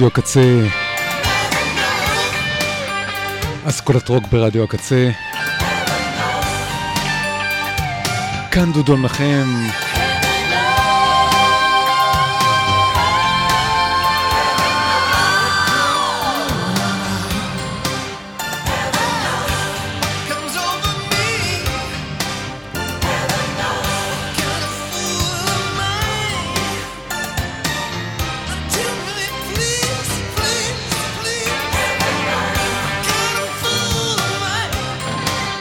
רדיו הקצה. אסכולת רוק ברדיו הקצה. כאן דודון לכם.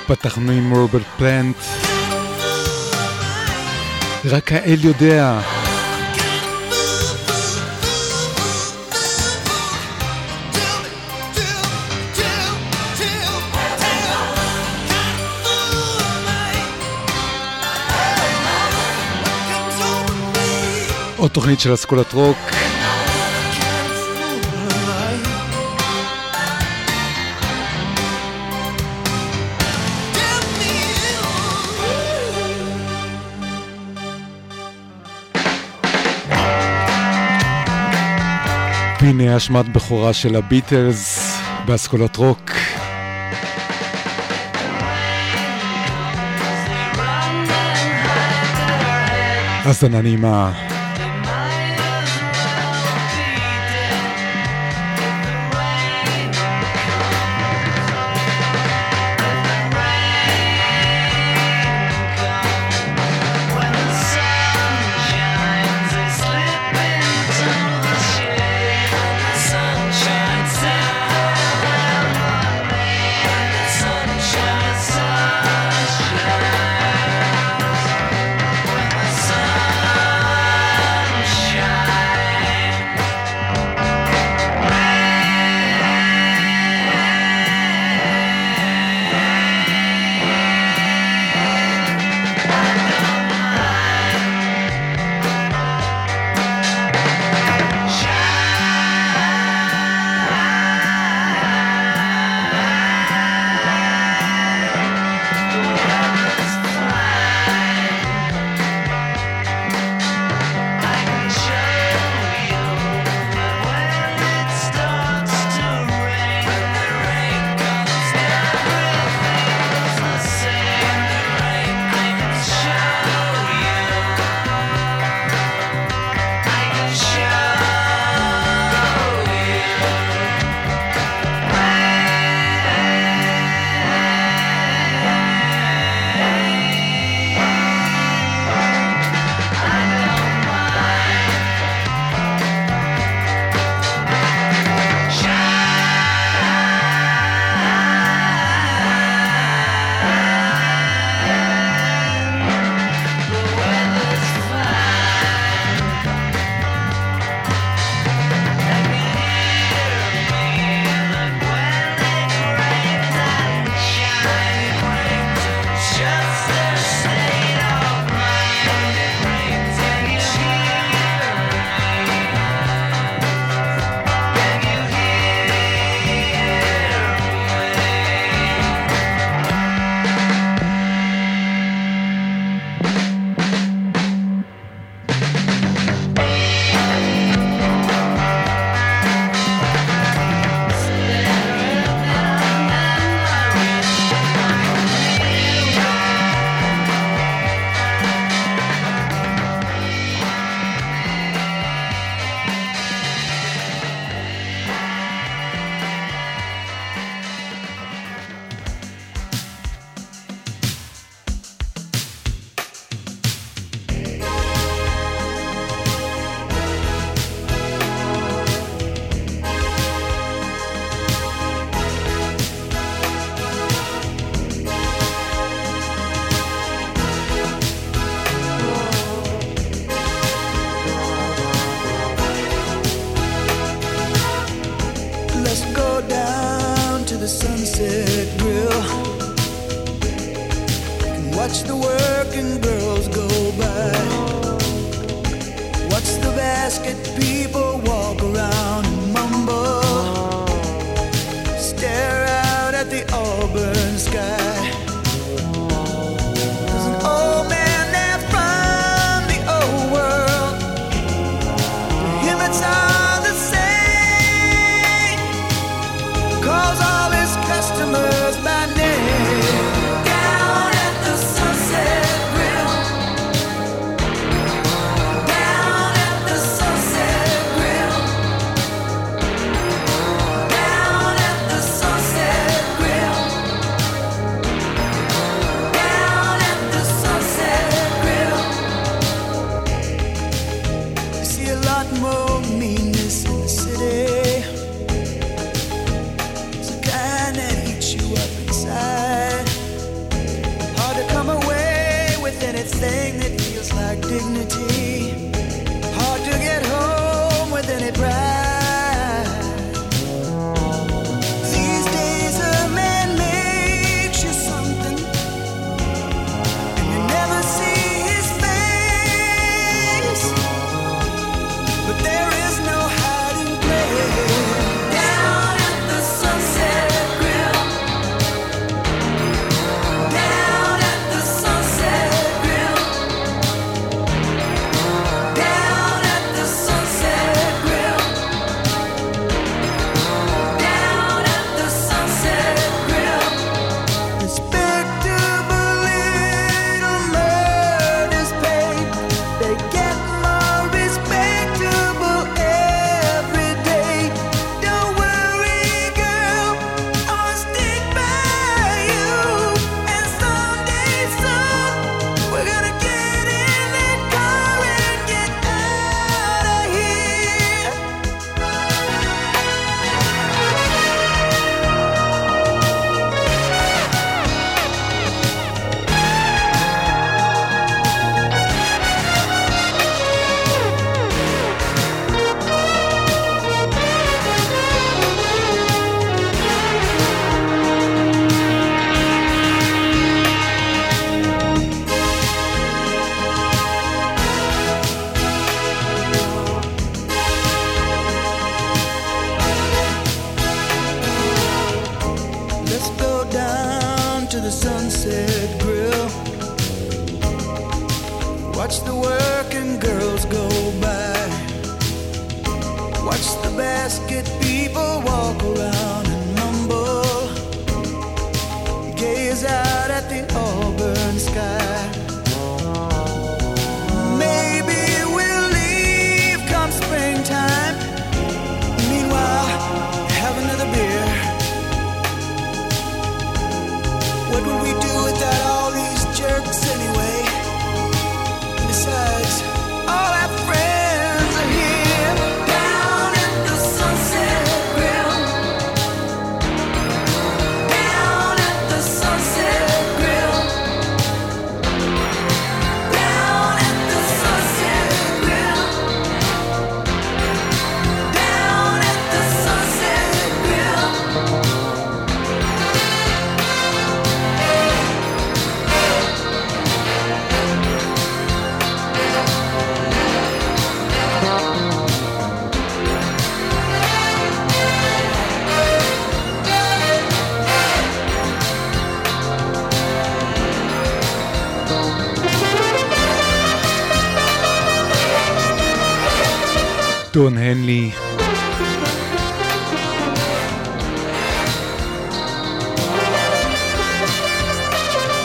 פתחנו עם רוברט פלנט. רק האל יודע. עוד תוכנית של אסכולת רוק. הנה אשמת בכורה של הביטלס באסכולת רוק. האזנה נעימה.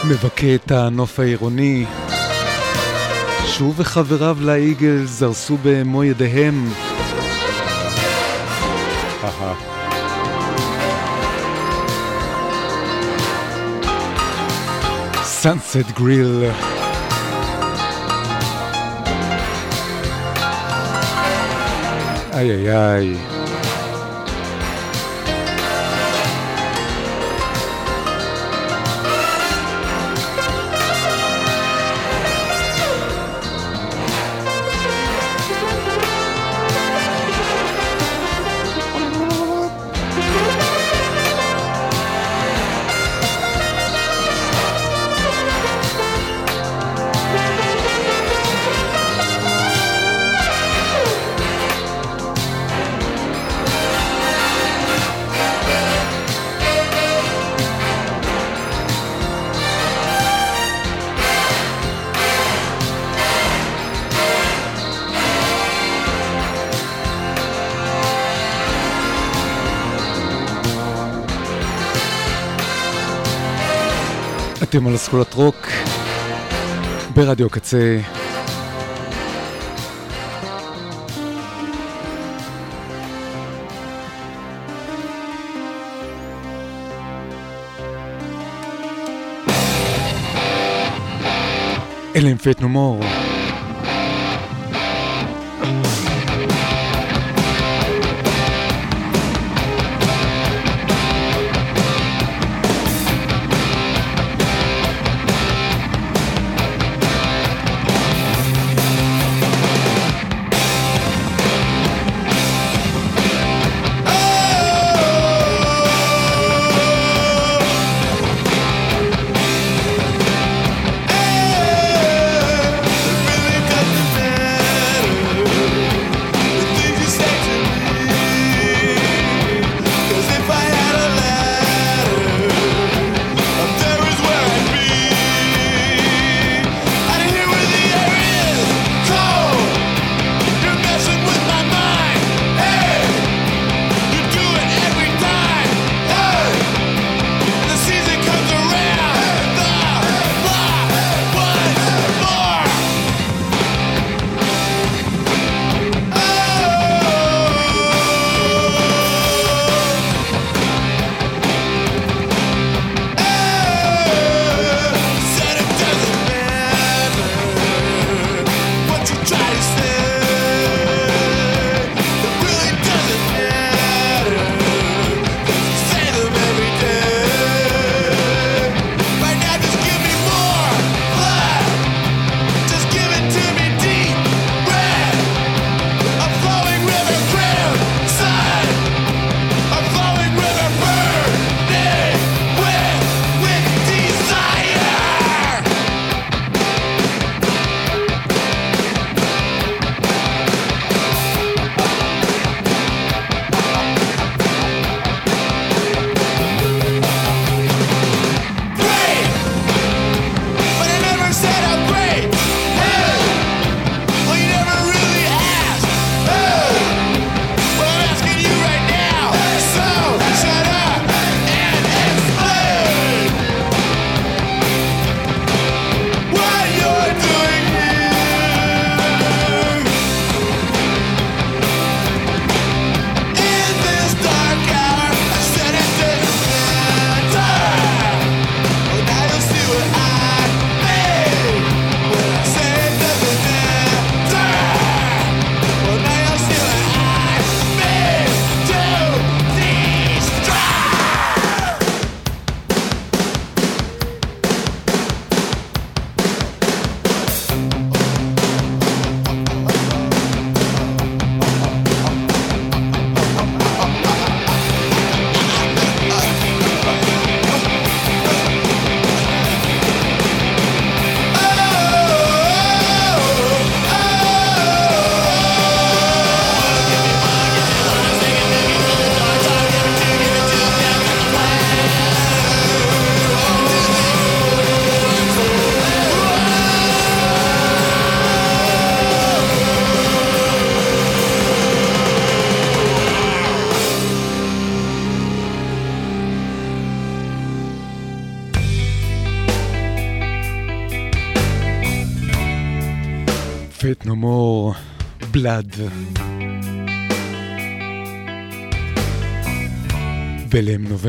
מבכה את הנוף העירוני. שוב וחבריו לאיגל זרסו במו ידיהם. סאנסט גריל. איי איי איי. אסכולת רוק ברדיו קצה. אלה הם פייט נומור.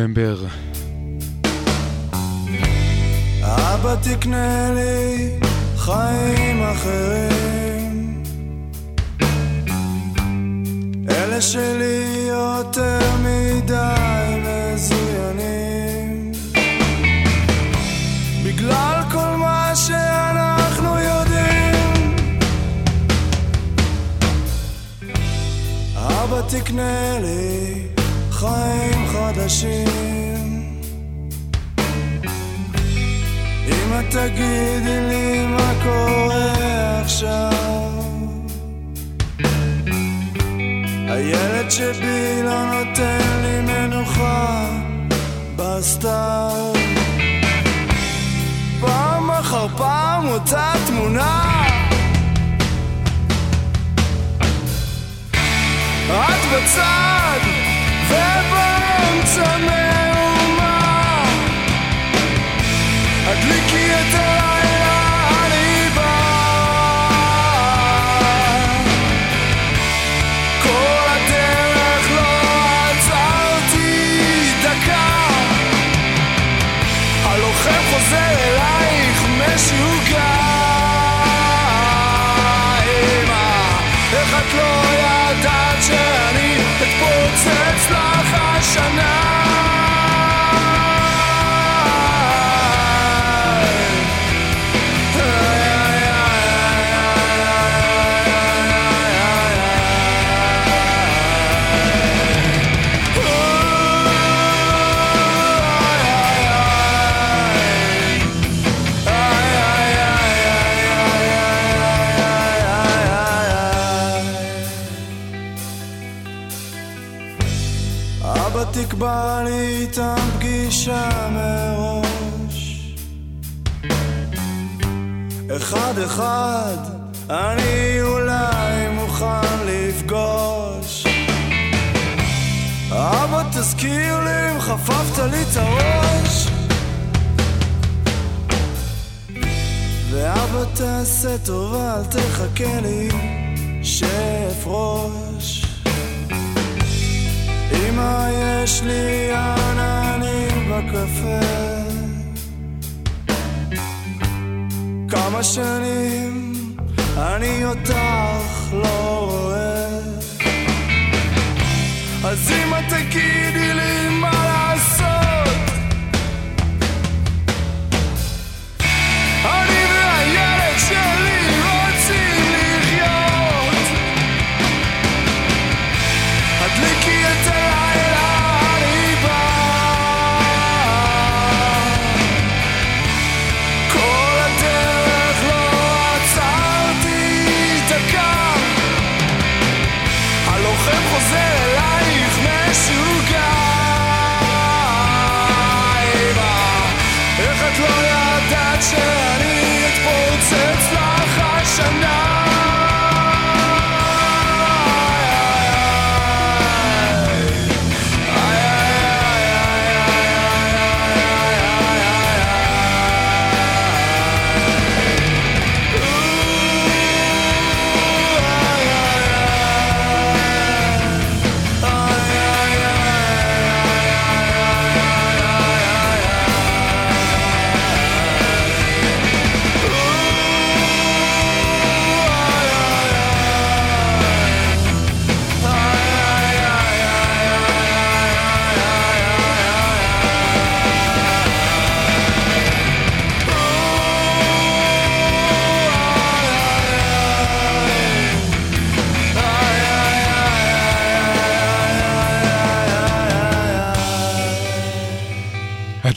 נובמבר. אבא תקנה לי הילד שבי לא נותן לי מנוחה בסתיו. פעם אחר פעם אותה תמונה. את בצד ובאמצע לי את הראש. ואבא תעשה טובה אל תחכה לי שאפרוש אמא יש לי עננים בקפה. כמה שנים אני אותך לא רואה. אז אמא תגידי לי מה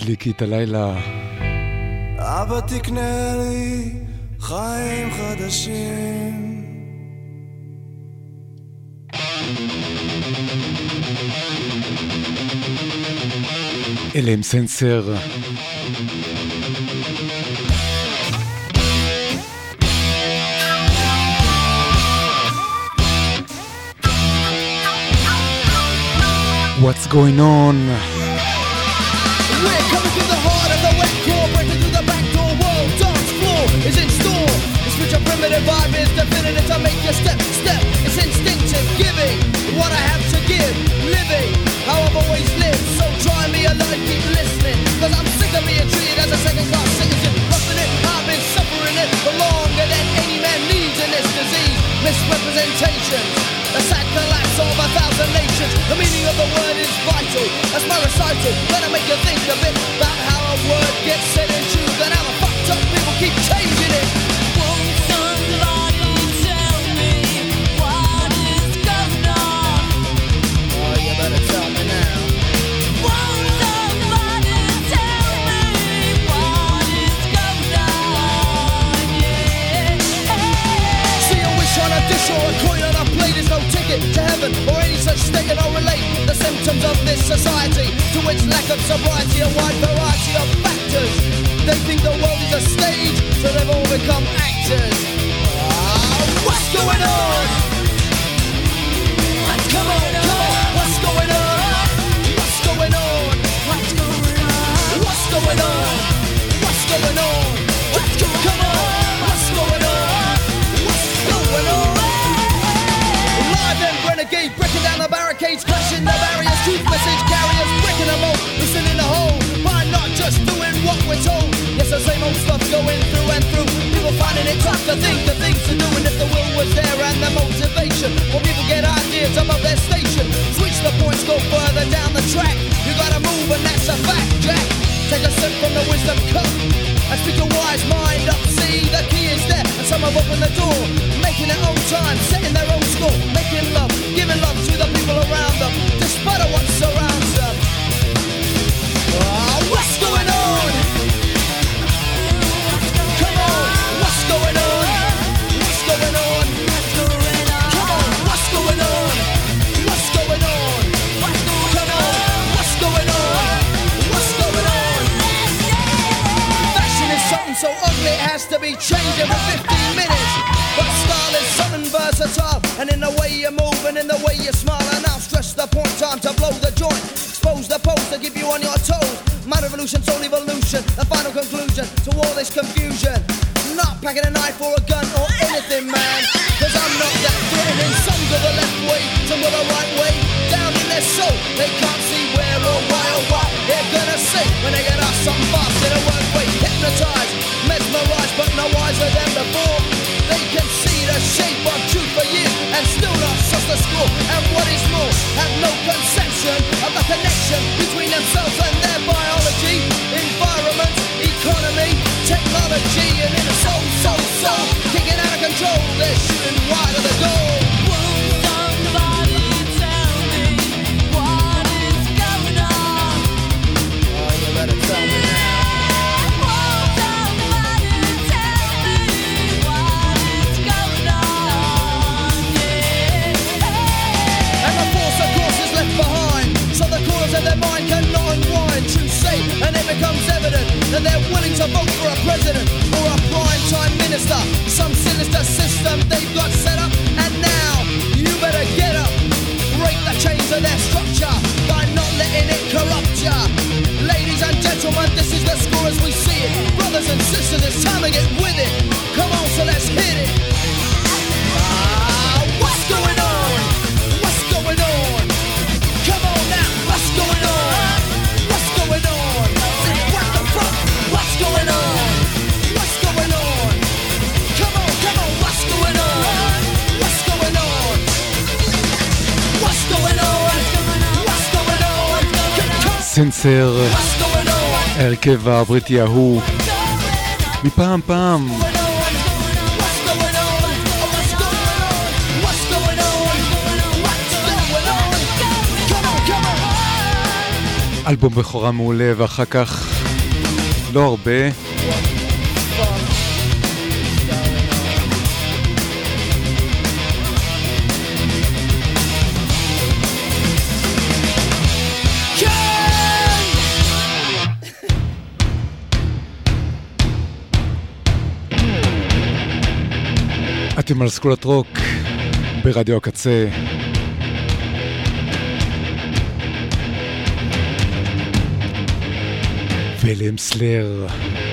הדליקי את הלילה. אבא תקנה לי חיים חדשים אלה הם סנסר. What's going on? Which primitive vibe is definitive to make you step, step. It's instinctive, giving what I have to give, living how I've always lived. So try me alive, keep listening, cause I'm sick of being treated as a second class citizen. Roughing it, I've been suffering it for longer than any man needs in this disease. Misrepresentations. A sad collapse of a thousand nations. The meaning of the word is vital. That's my recital. Gonna make you think a bit about how a word gets said and choose and how the fucked up people keep changing it. Dish or a coin on a plate is no ticket to heaven or any such state and I'll relate the symptoms of this society to its lack of sobriety, a wide variety of factors. They think the world is a stage, so they've all become actors. Ah, what's going on, what's going on? What's going on? What's going on? What's going on? What's going on? renegade, breaking down the barricades, crushing the barriers, truth message carriers, breaking them all, listen the hole, by not just doing what we're told. Yes, the same old stuff going through and through. People finding it tough to think the things to do, and if the will was there and the motivation, well, people get ideas above their station. Switch the points, go further down the track. You gotta move, and that's a fact, Jack. Take a sip from the wisdom cup, and speak a wise mind have opened the door, making their own time, setting their own score, making love, giving love to the people around them, despite of what surrounds be changed every 15 minutes. But style is something versatile, and in the way you move and in the way you smile, and I'll stress the point. Time to blow the joint, expose the pose to keep you on your toes. My revolution, soul evolution, the final conclusion to all this confusion. Not packing a knife or a gun or anything, man. Cause I'm not that threatening. Some go the left way, some go the right way. Down in their soul, they can't see where or why or what they're gonna say when they get asked the shape of truth for years and still not suss the score. And what is more, have no conception of the connection between themselves and their biology, environment, economy, technology, and in a soul, soul, soul, that they're willing to vote for a president or a prime time minister. Some sinister system they've got set up. And now, you better get up. Break the chains of their structure by not letting it corrupt ya. Ladies and gentlemen, this is the score as we see it. Brothers and sisters, it's 10, ההרכב הבריטי ההוא, מפעם פעם. אלבום בכורה מעולה, ואחר כך לא הרבה. אתם על סקולת רוק ברדיו הקצה. ולם סלר. Minutes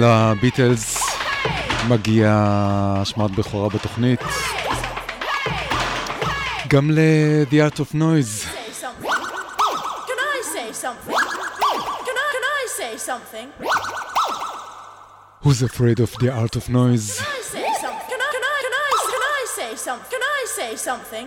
לביטלס מגיע השמעת בכורה בתוכנית. גם ל-The Art of Noise. Who's afraid of the art of noise? Can I say something?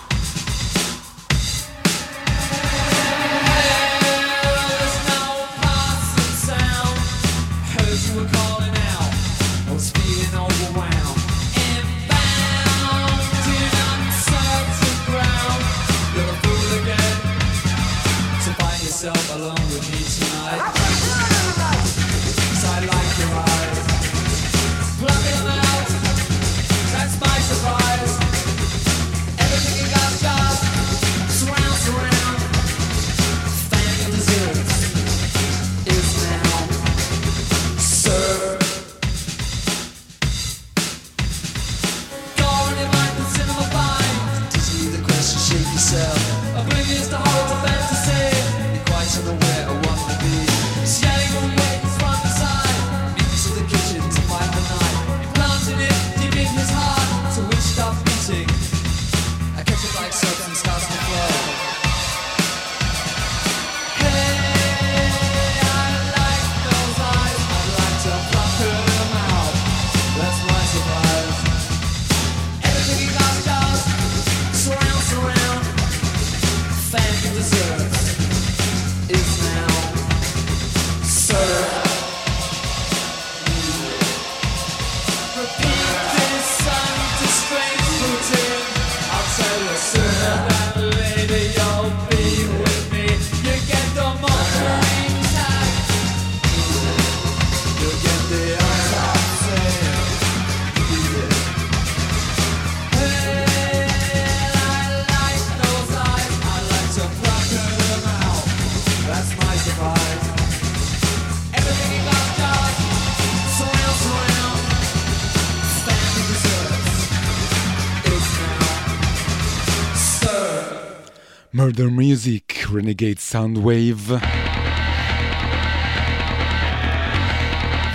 Murder Music, Renegade Soundwave.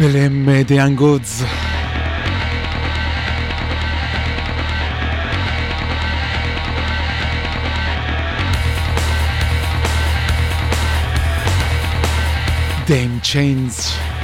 ואלה הם The Young Gods. Dame Chains.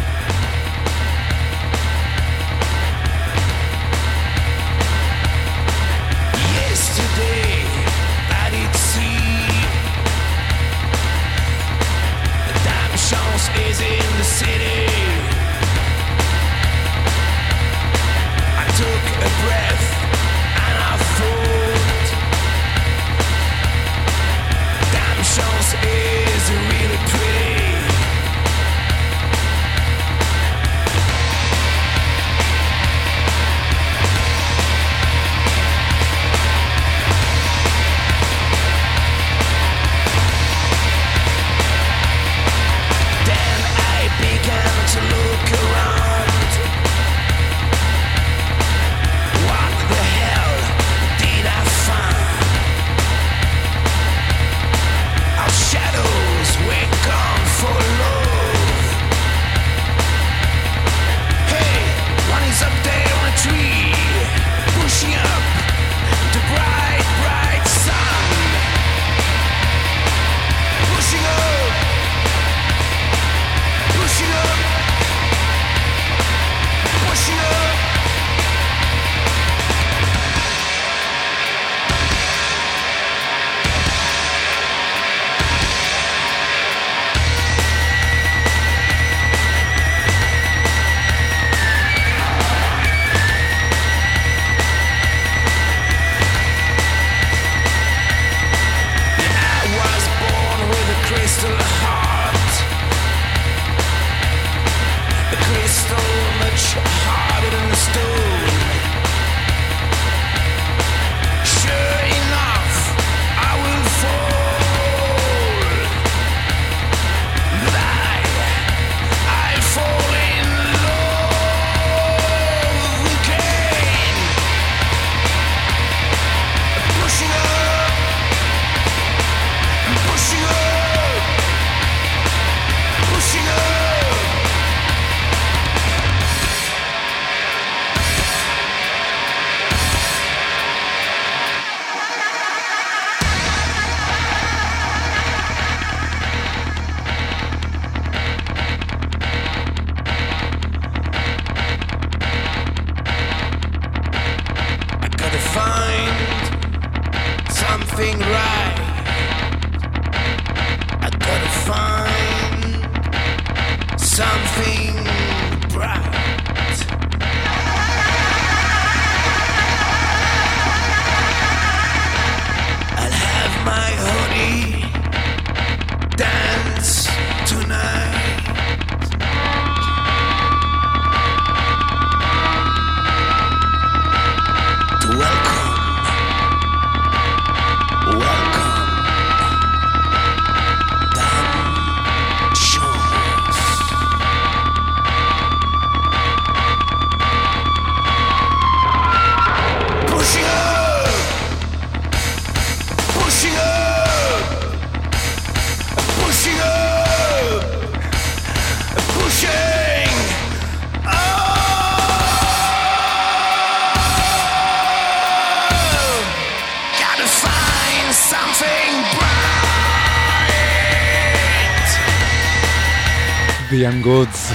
Golden Gods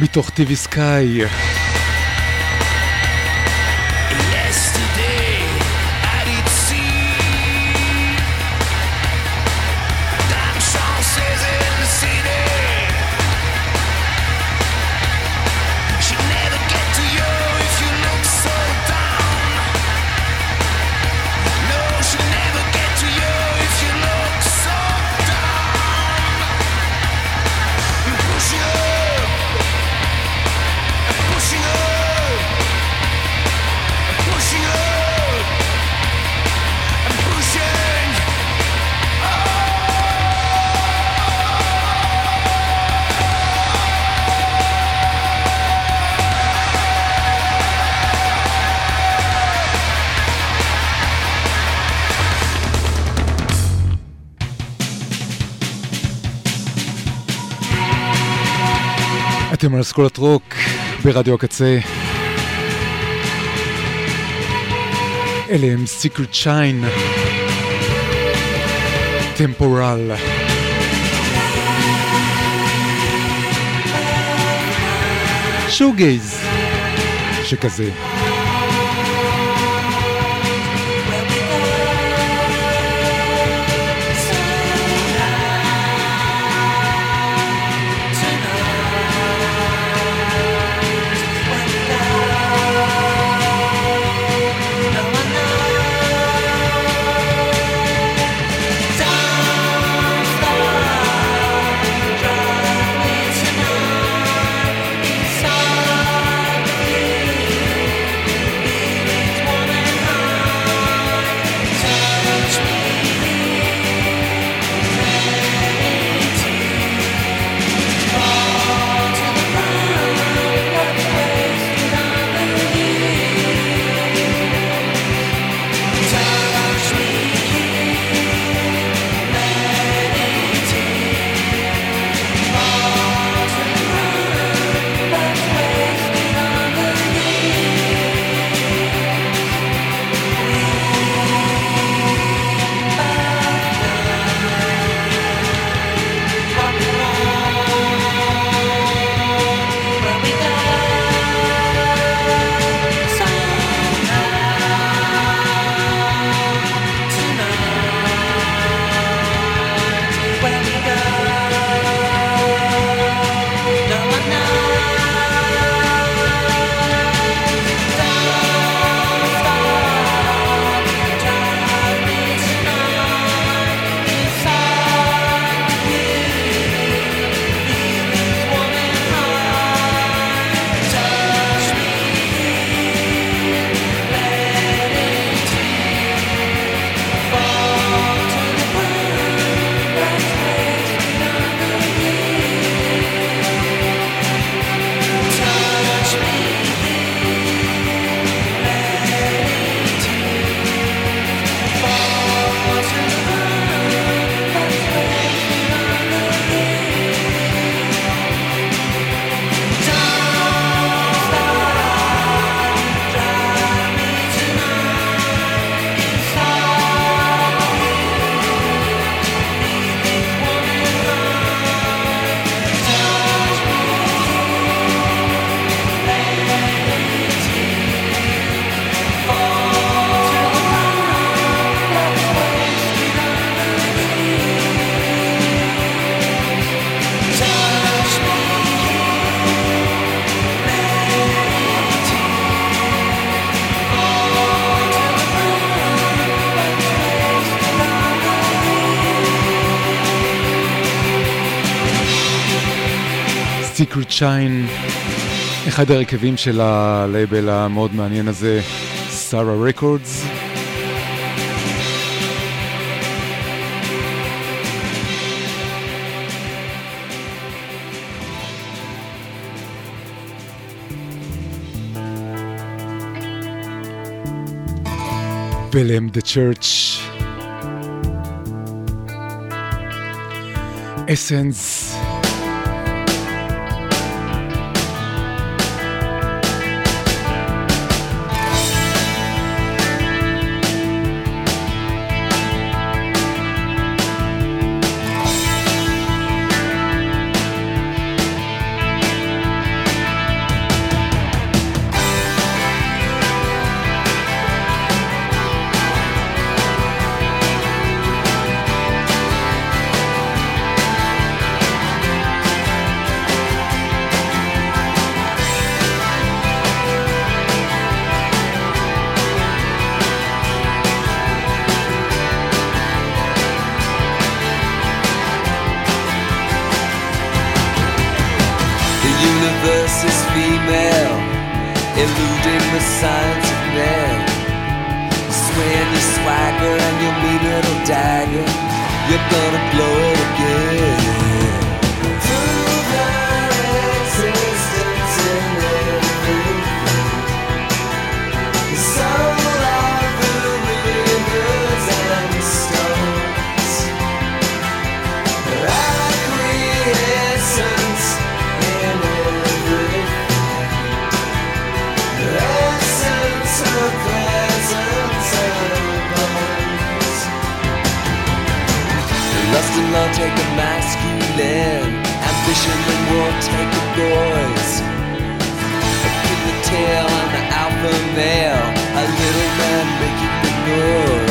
מתוך TV Sky. אסכולת רוק ברדיו הקצה. אלה הם סיקרט שיין, טמפורל. שוגייז שכזה. Shine, אחד הרכבים של הלייבל המאוד מעניין הזה, Sarah Records. Blame the Church אסנס female, eluding the signs of men, Swing your swagger and your mean little dagger, you're gonna blow it again. I'll take a masculine. Ambition and we'll take a boys. Give the tail, I'm the alpha male. A little man making the noise.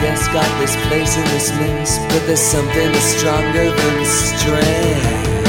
guess got this place in this mess, but there's something that's stronger than strength.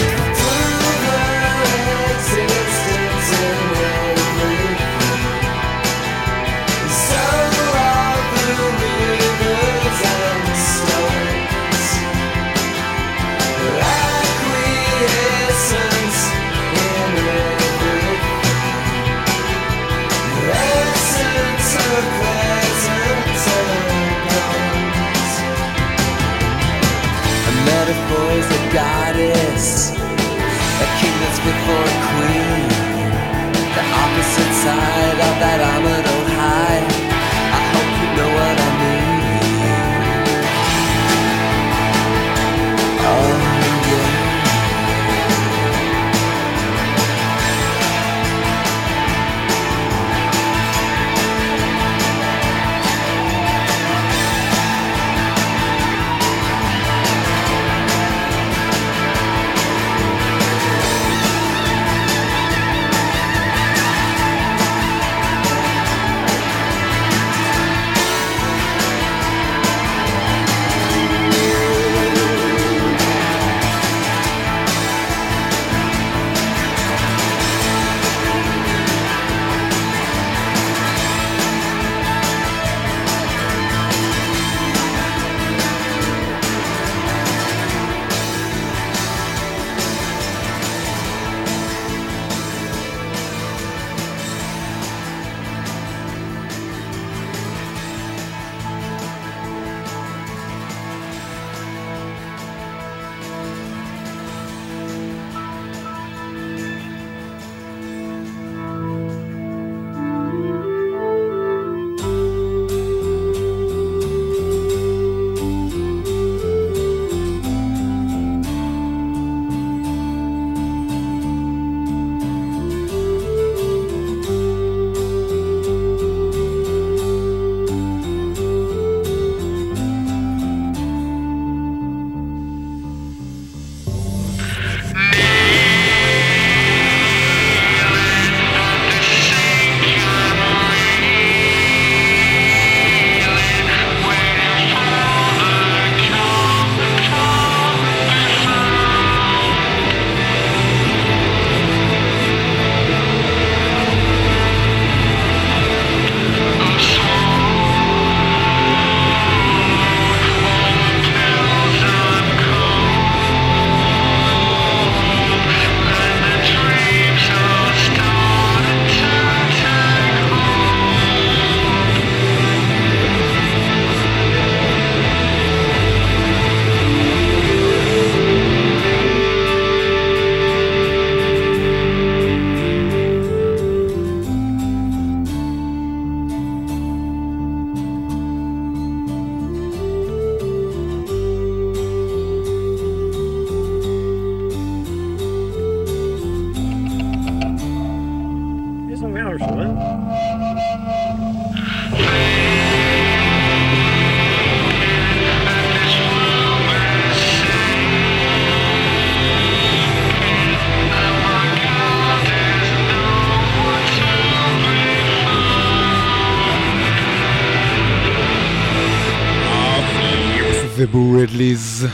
Bradleys.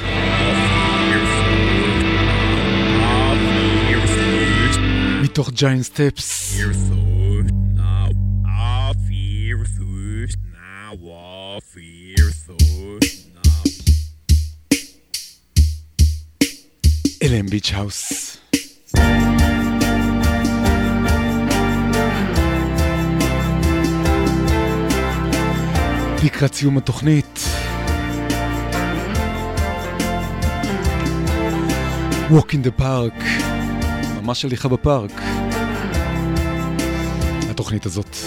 מתוך ג'יינט סטפס. אלה הם ביץ' האוס. לקראת סיום התוכנית. Walk in the Park, ממש הליכה בפארק. התוכנית הזאת.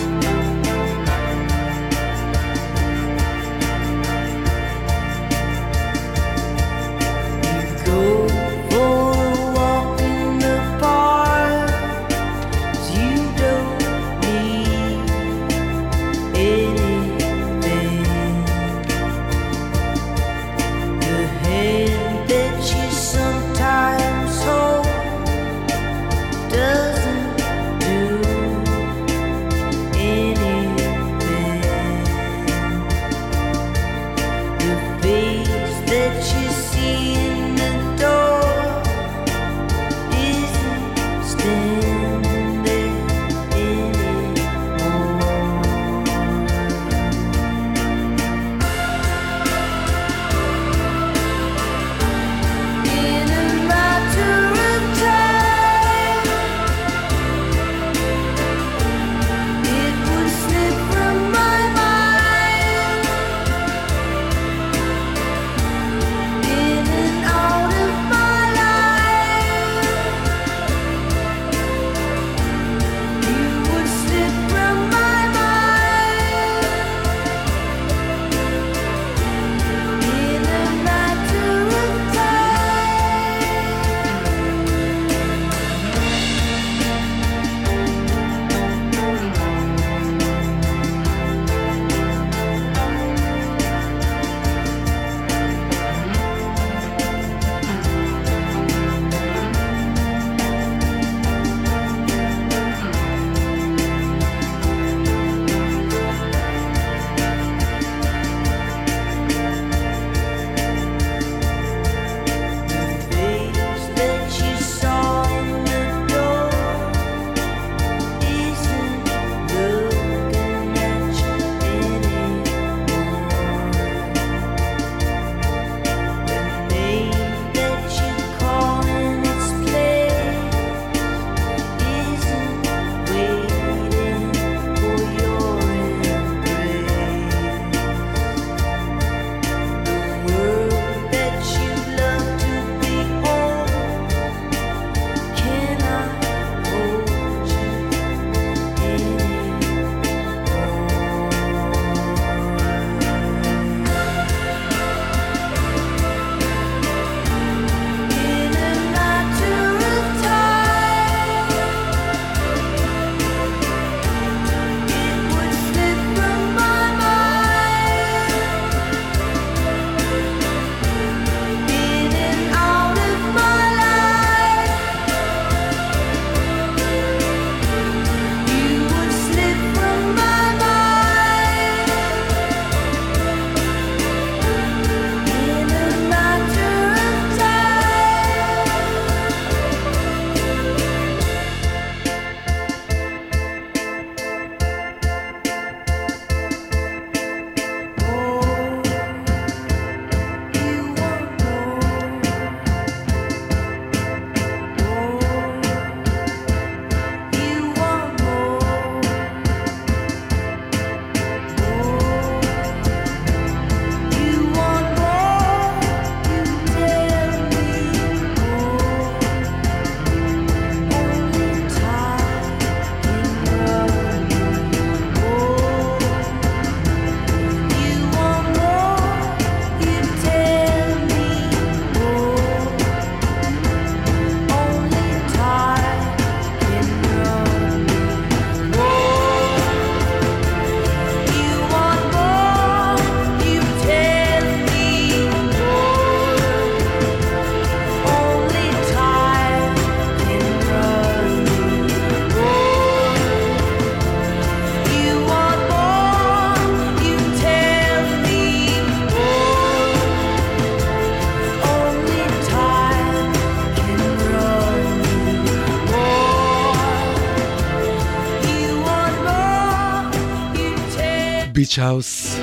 ביץ' האוס.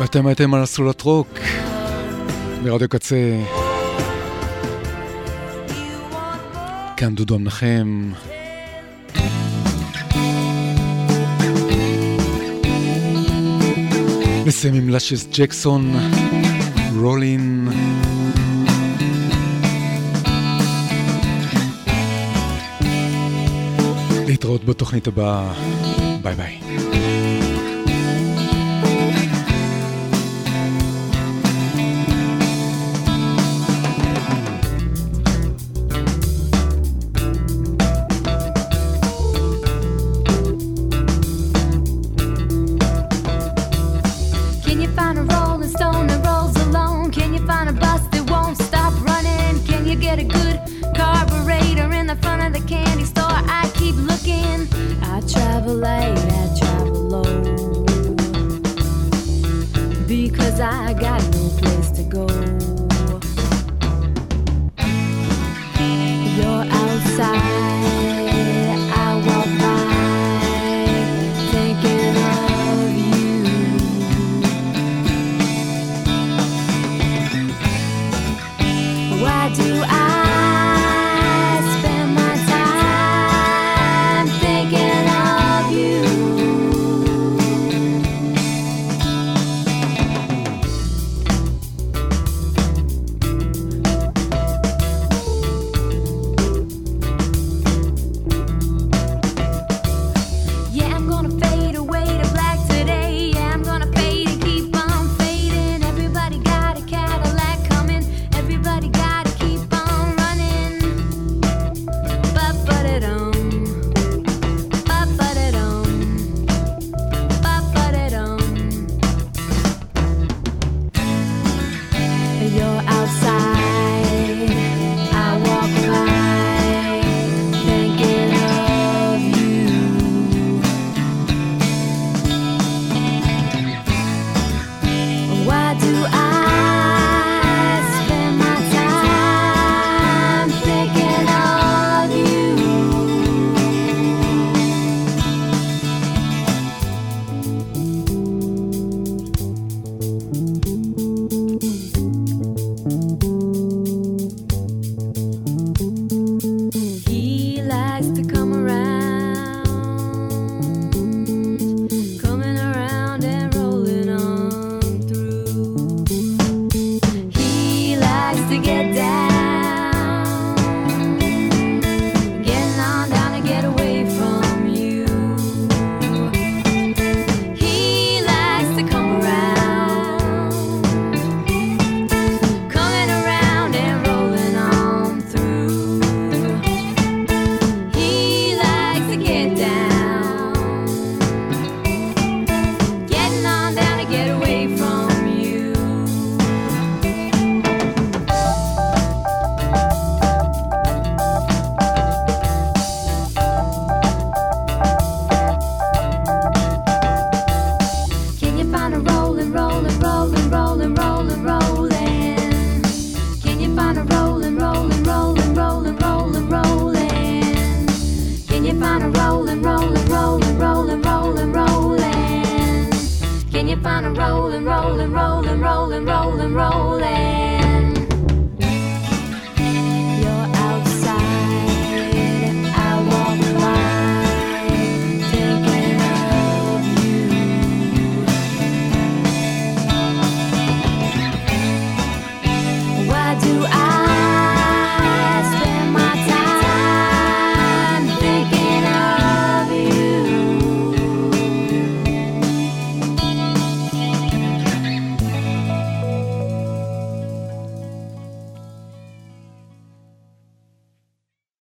ואתם הייתם על אסולת רוק מרדיו קצה. כאן דודו המנחם. נסיים עם לאשס ג'קסון, רולין. בתוכנית הבאה. ביי ביי.